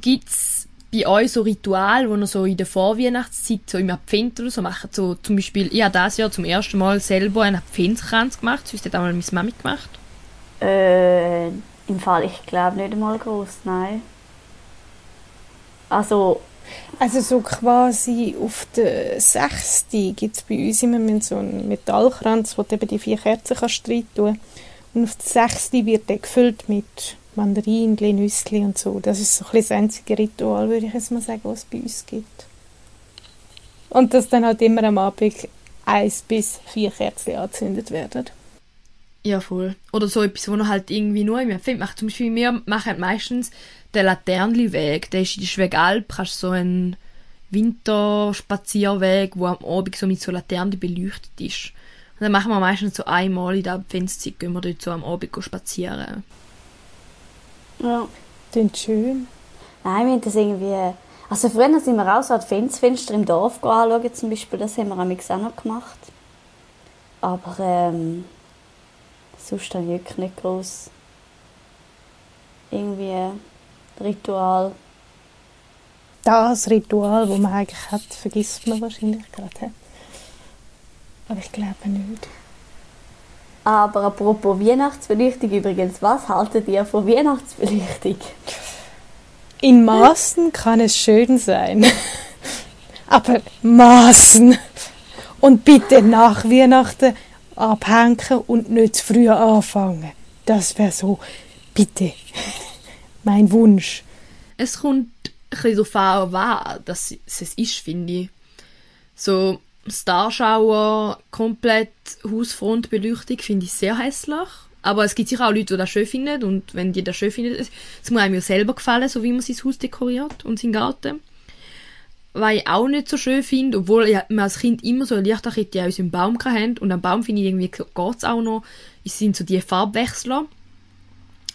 Gibt's bei euch so Ritual, wo ihr so in der Vorweihnachtszeit so im Advent oder so macht? So zum Beispiel, ich habe dieses Jahr zum ersten Mal selber einen Adventskranz gemacht, sonst hat auch mal meine Mami gemacht. Äh, im Fall, ich glaube nicht einmal groß, nein. Also, Also so quasi auf der 6. gibt es bei uns immer so einen Metallkranz, wo du eben die vier Kerzen kannst rein Und auf der 6. wird der gefüllt mit Mandarinchen, Nüsse und so. Das ist so ein das einzige Ritual, würde ich jetzt mal sagen, was es bei uns gibt. Und dass dann halt immer am Abend eins bis vier Kerzen angezündet werden. Ja, voll. Oder so etwas, wo man halt irgendwie nur Advent macht. Zum Beispiel wir machen meistens den Laternenweg. Der ist in der Schwegalp, kannst so einen Winterspazierweg, wo am Abend so mit so Laternen beleuchtet ist. Und dann machen wir meistens so einmal in der Adventszeit, gehen wir dort so am Abend spazieren. ja. Klingt schön. Nein, wir haben das irgendwie... Also früher sind wir auch so Adventsfenster im Dorf anschauen, zum Beispiel. Das haben wir am auch noch gemacht. Aber ähm, sonst dann wirklich nicht groß irgendwie Ritual. Das Ritual, das man eigentlich hat, vergisst man wahrscheinlich gerade. Aber ich glaube nicht. Aber apropos Weihnachtsbeleuchtung übrigens, was haltet ihr von Weihnachtsbeleuchtung? In Maßen kann es schön sein. Aber Maßen. Und bitte nach Weihnachten abhängen und nicht zu früh anfangen. Das wäre so, bitte, mein Wunsch. Es kommt ein bisschen darauf an, was das es ist, finde ich. So Starschauer, komplett Hausfrontbeleuchtung finde ich sehr hässlich. Aber es gibt sicher auch Leute, die das schön finden. Und wenn die das schön finden, es es muss einem ja selber gefallen, so wie man sein Haus dekoriert und seinen Garten. Was ich auch nicht so schön finde, obwohl wir als Kind immer so eine Lichterkette an unserem Baum hatten. Und am Baum finde ich irgendwie geht's auch noch. Es sind so die Farbwechsler.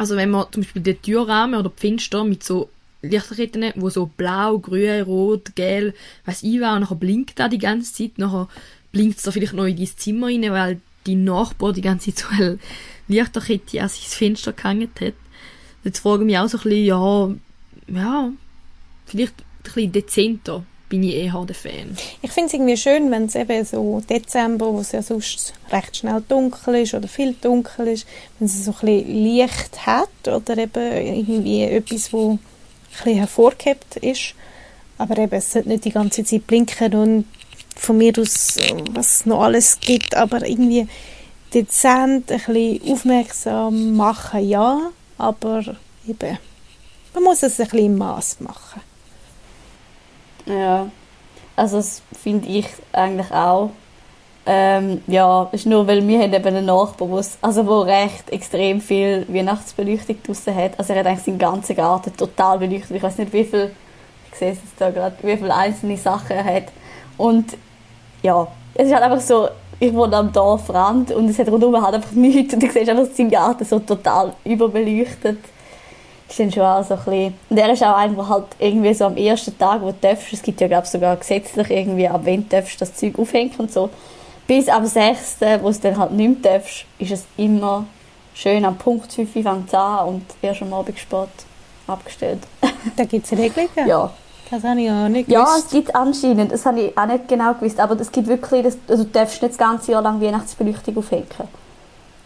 Also wenn man zum Beispiel den Türrahmen oder die Fenster mit so Lichterketten, wo so blau, grün, rot, gelb, weiß ich was, und nachher blinkt da die ganze Zeit, nachher blinkt es da vielleicht noch in dein Zimmer rein, weil die Nachbar die ganze Zeit so eine Lichterkette an sein Fenster gehangen hat. Jetzt frage ich mich auch so ein bisschen, ja, ja, vielleicht ein bisschen dezenter bin ich eher der Fan. Ich finde es irgendwie schön, wenn es eben so Dezember, wo es ja sonst recht schnell dunkel ist oder viel dunkel ist, wenn es so ein bisschen Licht hat oder eben irgendwie etwas, wo ein hervorgehebt ist. Aber eben, es sollte nicht die ganze Zeit blinken und von mir aus, was es noch alles gibt, aber irgendwie dezent, ein bisschen aufmerksam machen, ja, aber eben, man muss es ein bisschen im Maß machen. Ja, also das finde ich eigentlich auch. Ähm, ja, ist nur, weil wir haben eben einen Nachbar, wo's- also wo recht extrem viel Weihnachtsbeleuchtung draussen hat. Also er hat eigentlich seinen ganzen Garten total beleuchtet. Ich weiß nicht, wie viel, ich sehe es jetzt da gerade, wie viele einzelne Sachen er hat. Und ja, es ist halt einfach so, ich wohne am Dorfrand und es hat rundum halt einfach nichts und du siehst einfach seinen Garten so total überbeleuchtet dann schon auch so ein bisschen... Und er ist auch einer, der halt irgendwie so am ersten Tag, wo du darfst, es gibt ja glaube sogar gesetzlich irgendwie, ab wann du darfst das Zeug aufhängen und so, bis am 6., wo es dann halt nicht mehr darfst, ist es immer schön am Punkt 5 Uhr fängt es an und erst am Abend spät abgestellt. Da gibt es Regelungen. Ja. Das habe ich auch nicht Ja, gewusst. es gibt anscheinend, das habe ich auch nicht genau gewusst, aber es gibt wirklich, das, also du darfst nicht das ganze Jahr lang Weihnachtsbeleuchtung aufhängen.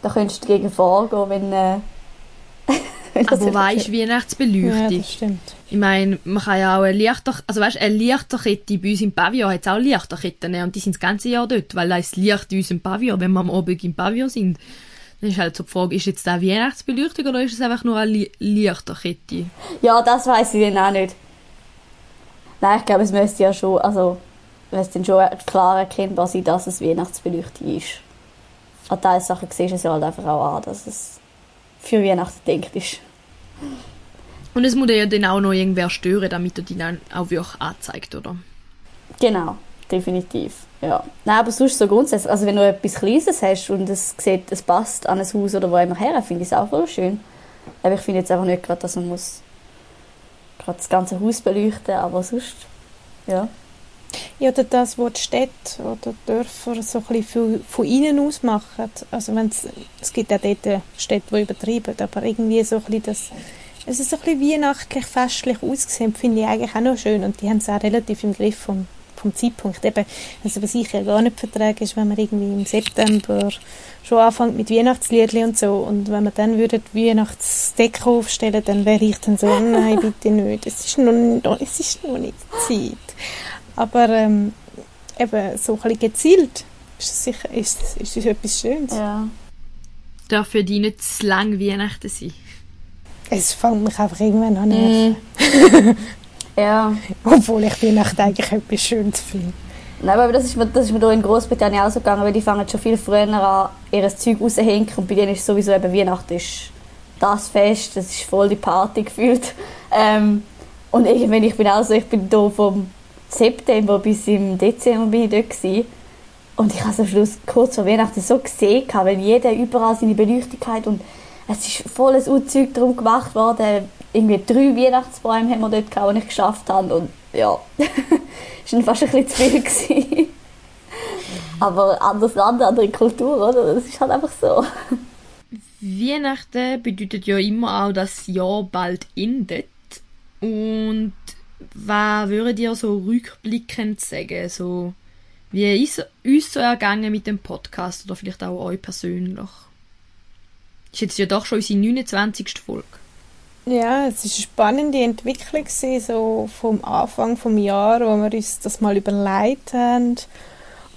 Da könntest du dagegen vorgehen, wenn... Äh, Aber was wirklich- ist Ja, Weihnachtsbeleuchtung? das stimmt. Ich meine, man kann ja auch eine Lichter, also weißt, eine Lichterkette bei uns im Pavillon hat auch Lichterketten ne? und die sind das ganze Jahr dort, weil da ist Licht in unserem Pavillon, wenn wir am Abend im Pavillon sind. Dann ist halt so die Frage, ist jetzt da Weihnachtsbeleuchtung oder ist es einfach nur eine Li Lichterkette? Ja, das weiß ich dann auch nicht. Nein, ich glaube, es müsste ja schon, also, es dann schon klar erkennbar sein, dass es Weihnachtsbeleuchtung ist. An diesen Sachen siehst du es ja halt einfach auch an, dass es für Weihnachten gedacht ist. Und es muss ja dann auch noch irgendwer stören, damit er die dann auch wirklich anzeigt, oder? Genau, definitiv. Ja. Nein, aber sonst so grundsätzlich, also wenn du etwas Kleines hast und es sieht, es passt an ein Haus oder wo immer her, finde ich es auch voll schön. Aber ich finde jetzt einfach nicht gerade, dass man muss gerade das ganze Haus beleuchten, aber sonst, ja. Ja, oder das, was die Städte oder die Dörfer so ein bisschen von innen aus machen. Also wenn's, es gibt auch dort Städte, die übertreiben, aber irgendwie so ein bisschen das, es so ein bisschen weihnachtlich, festlich ausgesehen, finde ich eigentlich auch noch schön und die haben es auch relativ im Griff vom, vom Zeitpunkt. Eben, also was ich ja gar nicht vertrage, ist, wenn man irgendwie im September schon anfängt mit Weihnachtsliedli und so und wenn man dann würde Weihnachtsdeko aufstellen, dann wäre ich dann so, nein, bitte nicht, es ist noch, es ist noch nicht Zeit. Aber ähm, eben so ein bisschen gezielt ist es sicher ist, ist es etwas Schönes. Ja. Darf für dich nicht zu lang Weihnachten sein? Es fängt mich einfach irgendwann an nerven. Ja. Obwohl ich Weihnachten eigentlich etwas Schönes finde. Nein, aber das ist, mir, das ist mir hier in Großbritannien auch so gegangen, weil die fangen schon viel früher an, ihr Zeug rauszuhängen und bei denen ist sowieso eben Weihnachten ist das Fest, das ist voll die Party gefühlt. Ähm, und irgendwann, ich bin auch so, ich bin hier vom September bis im Dezember bin ich dort gewesen. Und ich habe am Schluss kurz vor Weihnachten so gesehen, weil jeder überall seine Beleuchtung hat und es ist volles Zeug darum gemacht worden. Irgendwie drei Weihnachtsbäume haben wir dort gehabt, die ich geschafft habe und ja, es war fast ein bisschen zu viel. Gewesen. Aber anderes Land, andere Kultur, oder? Das ist halt einfach so. Weihnachten bedeutet ja immer auch, dass das Jahr bald endet. Und was würdet ihr so rückblickend sagen? So, wie ist uns so ergangen mit dem Podcast oder vielleicht auch euch persönlich? Ist jetzt ja doch schon unsere 29. Folge. Ja, es war eine spannende Entwicklung gewesen, so vom Anfang vom Jahr, wo wir uns das mal überlegt haben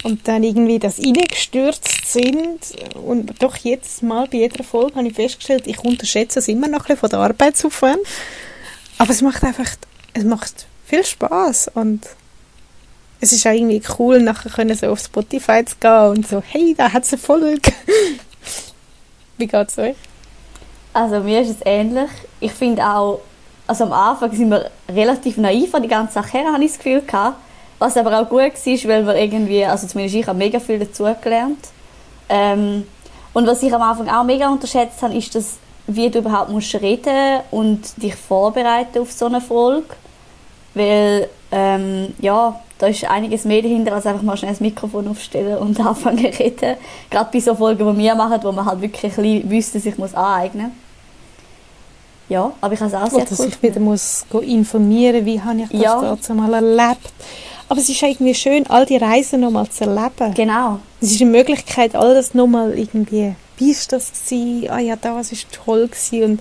und dann irgendwie das reingestürzt sind und doch jetzt mal bei jeder Folge habe ich festgestellt, ich unterschätze es immer noch ein bisschen von der Arbeitsaufwand, aber es macht einfach, es macht viel Spaß und es ist auch irgendwie cool, nachher können so auf Spotify zu gehen und so, hey, da hat es eine Folge. Wie geht's euch? Also mir ist es ähnlich. Ich finde auch, also am Anfang sind wir relativ naiv an die ganze Sache her, habe ich das Gefühl gehabt. Was aber auch gut war, weil wir irgendwie, also zumindest ich habe mega viel dazugelernt. Ähm, und was ich am Anfang auch mega unterschätzt habe, ist, dass wie du überhaupt musst reden und dich vorbereiten auf so eine Folge. Weil, ähm, ja, da ist einiges mehr dahinter, als einfach mal schnell das Mikrofon aufstellen und anfangen zu reden. Gerade bei so Folgen, die wir machen, wo man halt wirklich ein bisschen sich muss aneignen Ja, aber ich habe es auch sehr Oder cool sich wieder muss informieren, wie habe ich das Ja. dazu mal erlebt. Aber es ist irgendwie schön, all die Reisen nochmal zu erleben. Genau. Es ist eine Möglichkeit, all das nochmal irgendwie, wie ist das gewesen? Ah ja, das ist toll gewesen. Und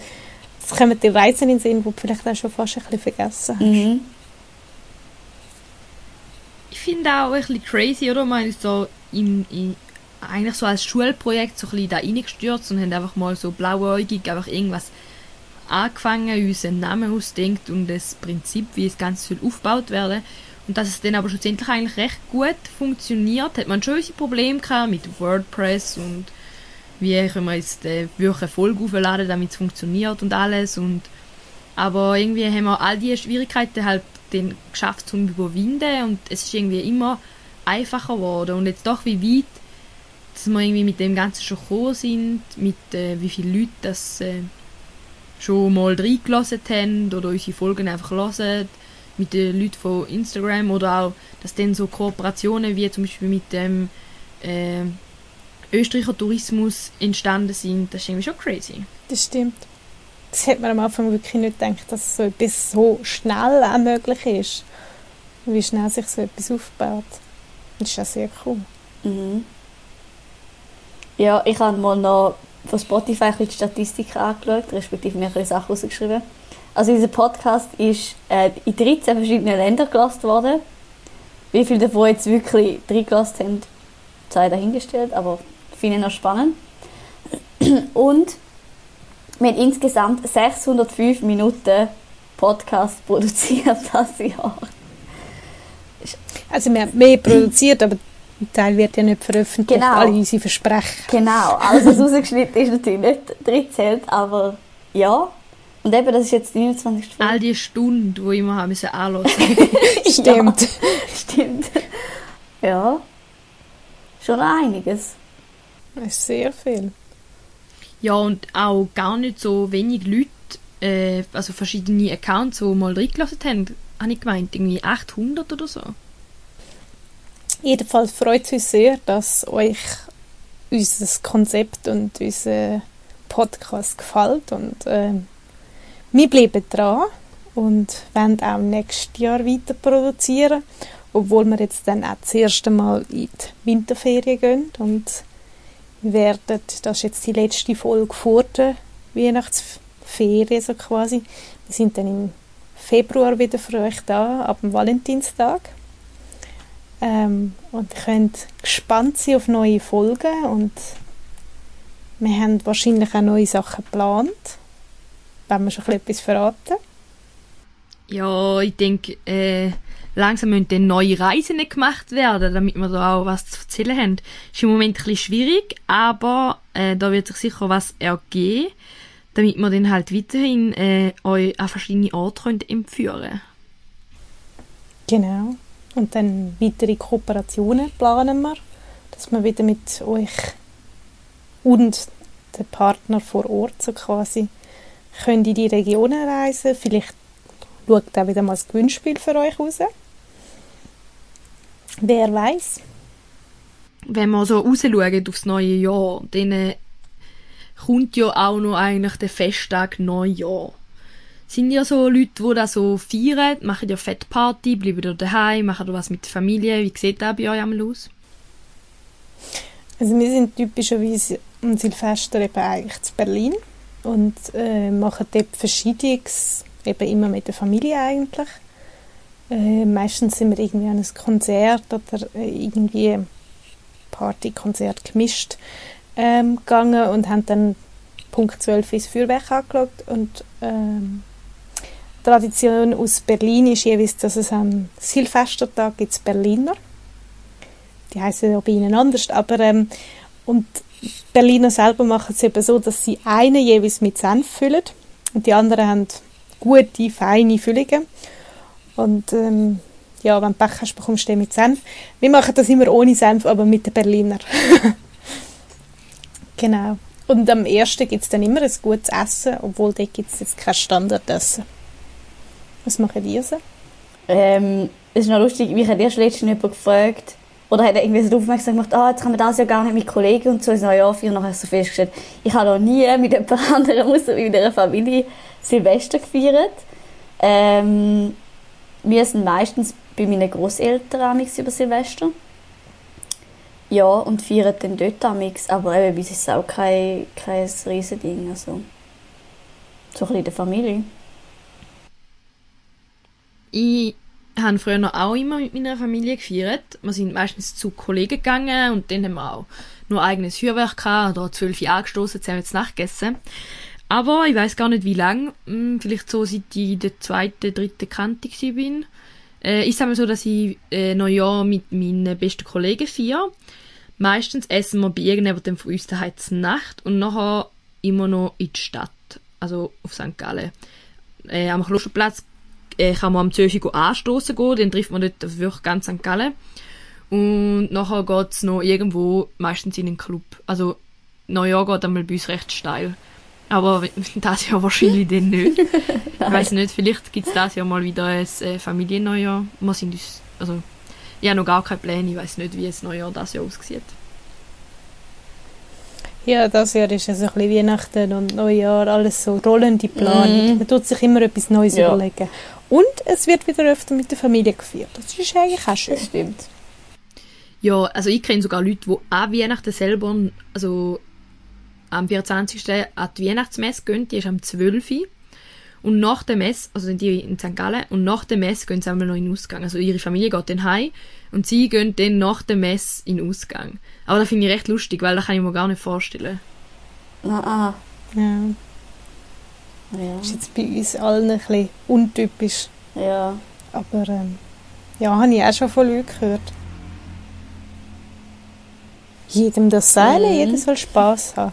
es kommen die Reisen in den Sinn, die du vielleicht auch schon fast ein bisschen vergessen hast. Mhm. Ich finde auch ein bisschen crazy, oder? Man ist so in, in, eigentlich so als Schulprojekt so ein bisschen da reingestürzt und haben einfach mal so blauäugig einfach irgendwas angefangen, uns einen Namen ausdenkt und das Prinzip, wie es ganz viel aufgebaut werden. Und dass es dann aber schlussendlich eigentlich recht gut funktioniert, hat man schon unsere Probleme gehabt mit WordPress und wie können wir jetzt äh, wirklich eine Folge aufladen, damit es funktioniert und alles und aber irgendwie haben wir all diese Schwierigkeiten halt dann geschafft zu überwinden und es ist irgendwie immer einfacher geworden und jetzt doch wie weit, dass wir irgendwie mit dem Ganzen schon gekommen sind, mit äh, wie viele Leute das äh, schon mal reingelassen haben oder unsere Folgen einfach hören, mit den Leuten von Instagram oder auch, dass dann so Kooperationen wie zum Beispiel mit dem äh, Österreicher Tourismus entstanden sind, das ist irgendwie schon crazy. Das stimmt. Das hätte man am Anfang wirklich nicht gedacht, dass so etwas so schnell auch möglich ist. Wie schnell sich so etwas aufbaut. Das ist auch sehr cool. Mhm. Ja, ich habe mal noch von Spotify die Statistiken angeschaut, respektive mir ein bisschen Sachen rausgeschrieben. Also unser Podcast ist äh, in 13 verschiedenen Ländern gelassen worden. Wie viele davon jetzt wirklich reingelassen haben, sei dahingestellt, aber finde ich noch spannend. Und wir haben insgesamt 605 Minuten Podcast produziert das Jahr. Also wir haben mehr produziert, aber ein Teil wird ja nicht veröffentlicht. Genau. Alle unsere Versprechen. Genau, alles was rausgeschnitten ist natürlich nicht drin zählt, aber ja. Und eben, das ist jetzt die 29. Folge. All die Stunden, die ich immer haben müssen anhören. Stimmt. Ja, stimmt. Ja. Schon einiges. Das ist sehr viel. Ja, und auch gar nicht so wenig Leute, äh, also verschiedene Accounts, die mal reingelassen haben, habe ich gemeint, irgendwie 800 oder so. Jedenfalls freut es uns sehr, dass euch unser Konzept und unser Podcast gefällt und äh, wir bleiben dran und werden auch nächstes Jahr weiter produzieren, obwohl wir jetzt dann auch das erste Mal in die Winterferien gehen und werden, das ist jetzt die letzte Folge vor der Weihnachtsferien so quasi, wir sind dann im Februar wieder für euch da, ab dem Valentinstag. Ähm, und ihr könnt gespannt sein auf neue Folgen und wir haben wahrscheinlich auch neue Sachen geplant. Wenn wir schon etwas verraten? Ja, ich denke, äh, langsam müssen dann neue Reisen gemacht werden, damit wir da auch was zu erzählen haben. Ist im Moment ein bisschen schwierig, aber äh, da wird sich sicher was ergeben, damit wir dann halt weiterhin äh, euch an verschiedene Orte können entführen Genau. Und dann weitere Kooperationen planen wir, dass wir wieder mit euch und den Partner vor Ort so quasi können in die Regionen reisen. Vielleicht schaut auch wieder mal das Gewinnspiel für euch raus. Wer weiß? Wenn wir so rausschauen aufs neue Jahr, dann äh, kommt ja auch noch eigentlich der Festtag Neujahr. Sind ja so Leute, die das so feiern, machen ja Fettparty, bleiben da daheim, machen da was mit der Familie. Wie sieht das bei euch einmal aus? Also wir sind typischerweise am Silvester eben eigentlich zu Berlin und äh, machen dort Verschiedenes, eben immer mit der Familie eigentlich. Äh, meistens sind wir irgendwie an ein Konzert oder äh, irgendwie Partykonzert gemischt ähm, gegangen und haben dann Punkt 12 ins Feuerwerk angeschaut und ähm, Tradition aus Berlin ist jeweils, dass es am Silvestertag gibt Berliner. Die heißen ja bei ihnen anders, aber ähm, und Berliner selber machen es eben so, dass sie einen jeweils mit Senf füllen und die anderen haben gute, feine Füllungen. Und ähm, ja, wenn du Pech hast, bekommst du den mit Senf. Wir machen das immer ohne Senf, aber mit den Berliner. genau. Und am ersten gibt es dann immer ein gutes Essen, obwohl dort gibt es jetzt kein Standardessen. Was machen die so? Ähm, es ist noch lustig, mich hat erst letztens jemand gefragt, oder hat er irgendwie so aufmerksam gemacht, ah, jetzt kann man das ja gar nicht mit Kollegen und so neue Jahr feiern. Und nachher so festgestellt, ich habe noch nie mit jemand anderem außer mit einer Familie Silvester gefeiert. Ähm, wir sind meistens bei meinen Großeltern über Silvester. Ja, und feiern dann dort amix, aber eben, bei uns ist es auch kein, kein Riesending, also so ein bisschen in der Familie. Ich habe früher noch auch immer mit meiner Familie gefeiert. Wir sind meistens zu Kollegen gegangen und dann haben wir auch nur eigenes Feuerwerk gehabt oder zwölf Jahre gestoßen, zusammen zu Nacht gegessen. Aber ich weiß gar nicht wie lang, hm, vielleicht so seit ich in der zweiten, dritten Kante bin. Äh, ist es so, dass ich äh, Neujahr mit meinen besten Kollegen feiere. Meistens essen wir bei irgendjemandem von uns daheim Nacht und nachher immer noch in die Stadt, also auf St. Gallen. Äh, am Klosterplatz äh, kann man am 12 Uhr anstoßen gehen, dann trifft man dort wirklich ganz St. Gallen. Und nachher geht's noch irgendwo, meistens in einen Club. Also, Neujahr geht einmal bei uns recht steil. Aber das Jahr wahrscheinlich dann nicht. ich weiß nicht, vielleicht gibt es das Jahr mal wieder ein äh, Familienneujahr. Wir sind uns, also, ich habe noch gar keine Pläne, ich weiß nicht, wie das Neujahr das Jahr aussieht. Ja, das Jahr ist es ein bisschen Weihnachten und Neujahr, alles so rollende Planung. Mhm. Man tut sich immer etwas Neues Ja. überlegen. Und es wird wieder öfter mit der Familie gefeiert. Das ist eigentlich auch schön. Das stimmt. Ja, also ich kenne sogar Leute, die an Weihnachten selber, also am 24. an die Weihnachtsmesse gehen, die ist am 12. Und nach der Messe, also sind die in St. Gallen, und nach der Messe gehen sie einmal noch in den Ausgang. Also ihre Familie geht dann heim und sie gehen dann nach der Messe in den Ausgang. Aber das finde ich recht lustig, weil das kann ich mir gar nicht vorstellen. Ah, ah. Ja. Ja. Das ist jetzt bei uns allen ein bisschen untypisch. ja. Aber ähm, ja, habe ich auch schon von Leuten gehört. Jedem das Seile, Mhm. jeder soll Spass haben.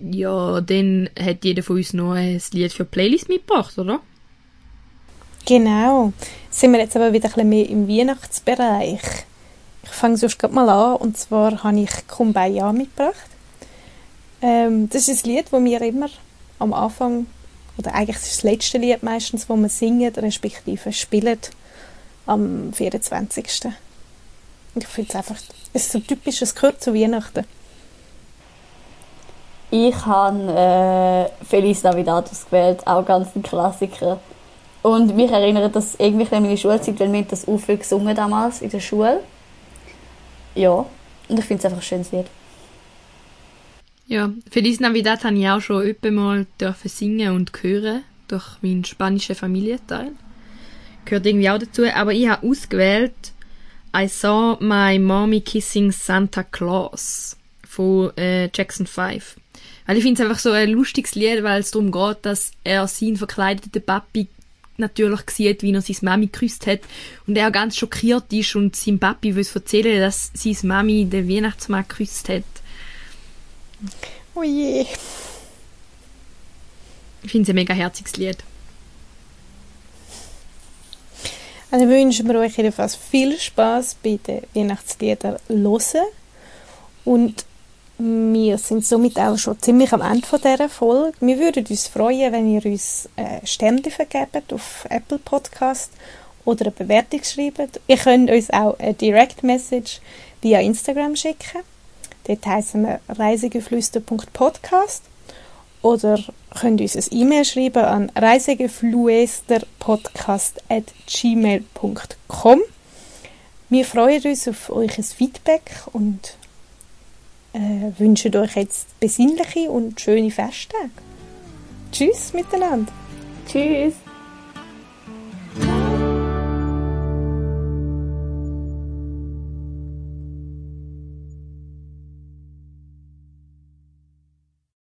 Ja, dann hat jeder von uns noch ein Lied für die Playlist mitgebracht, oder? Genau. Sind wir jetzt aber wieder ein bisschen mehr im Weihnachtsbereich. Ich fange sonst gerade mal an. Und zwar habe ich Kumbaya mitgebracht. Ähm, das ist ein Lied, das wir immer am Anfang, oder eigentlich ist es das letzte Lied meistens, wo wir singen, respektive spielen, am 24. Und ich finde es einfach, es ist so typisch, es gehört zu Weihnachten. Ich habe äh, Feliz Navidad ausgewählt, auch ganz ein Klassiker. Und mich erinnert das irgendwie an meine Schulzeit, weil wir das auch viel gesungen damals in der Schule. Ja, und ich finde es einfach ein schönes Lied. Ja, Feliz Navidad habe ich auch schon öppe mal dürfen singen und hören durch meinen spanischen Familienteil. Gehört irgendwie auch dazu, aber ich habe ausgewählt I Saw My Mommy Kissing Santa Claus von äh, Jackson 5. Weil ich finde es einfach so ein lustiges Lied, weil es darum geht, dass er seinen verkleideten Papi natürlich sieht, wie er seine Mami geküsst hat und er ganz schockiert ist und seinem Papi will erzählen, dass seine Mami den Weihnachtsmann geküsst hat. Oh je. Ich finde es ein mega herziges Lied. Also wünschen wir euch jedenfalls viel Spaß bei den Weihnachtsliedern hören. Und wir sind somit auch schon ziemlich am Ende dieser Folge. Wir würden uns freuen, wenn ihr uns äh, Sterne vergebt auf Apple Podcast oder eine Bewertung schreibt. Ihr könnt uns auch eine Direct Message via Instagram schicken. Dort heißen wir reisegeflüster.podcast oder könnt uns ein E-Mail schreiben an reisegeflüsterpodcast.gmail.com. Wir freuen uns auf euer Feedback und äh, wünschen euch jetzt besinnliche und schöne Festtage. Tschüss miteinander. Tschüss!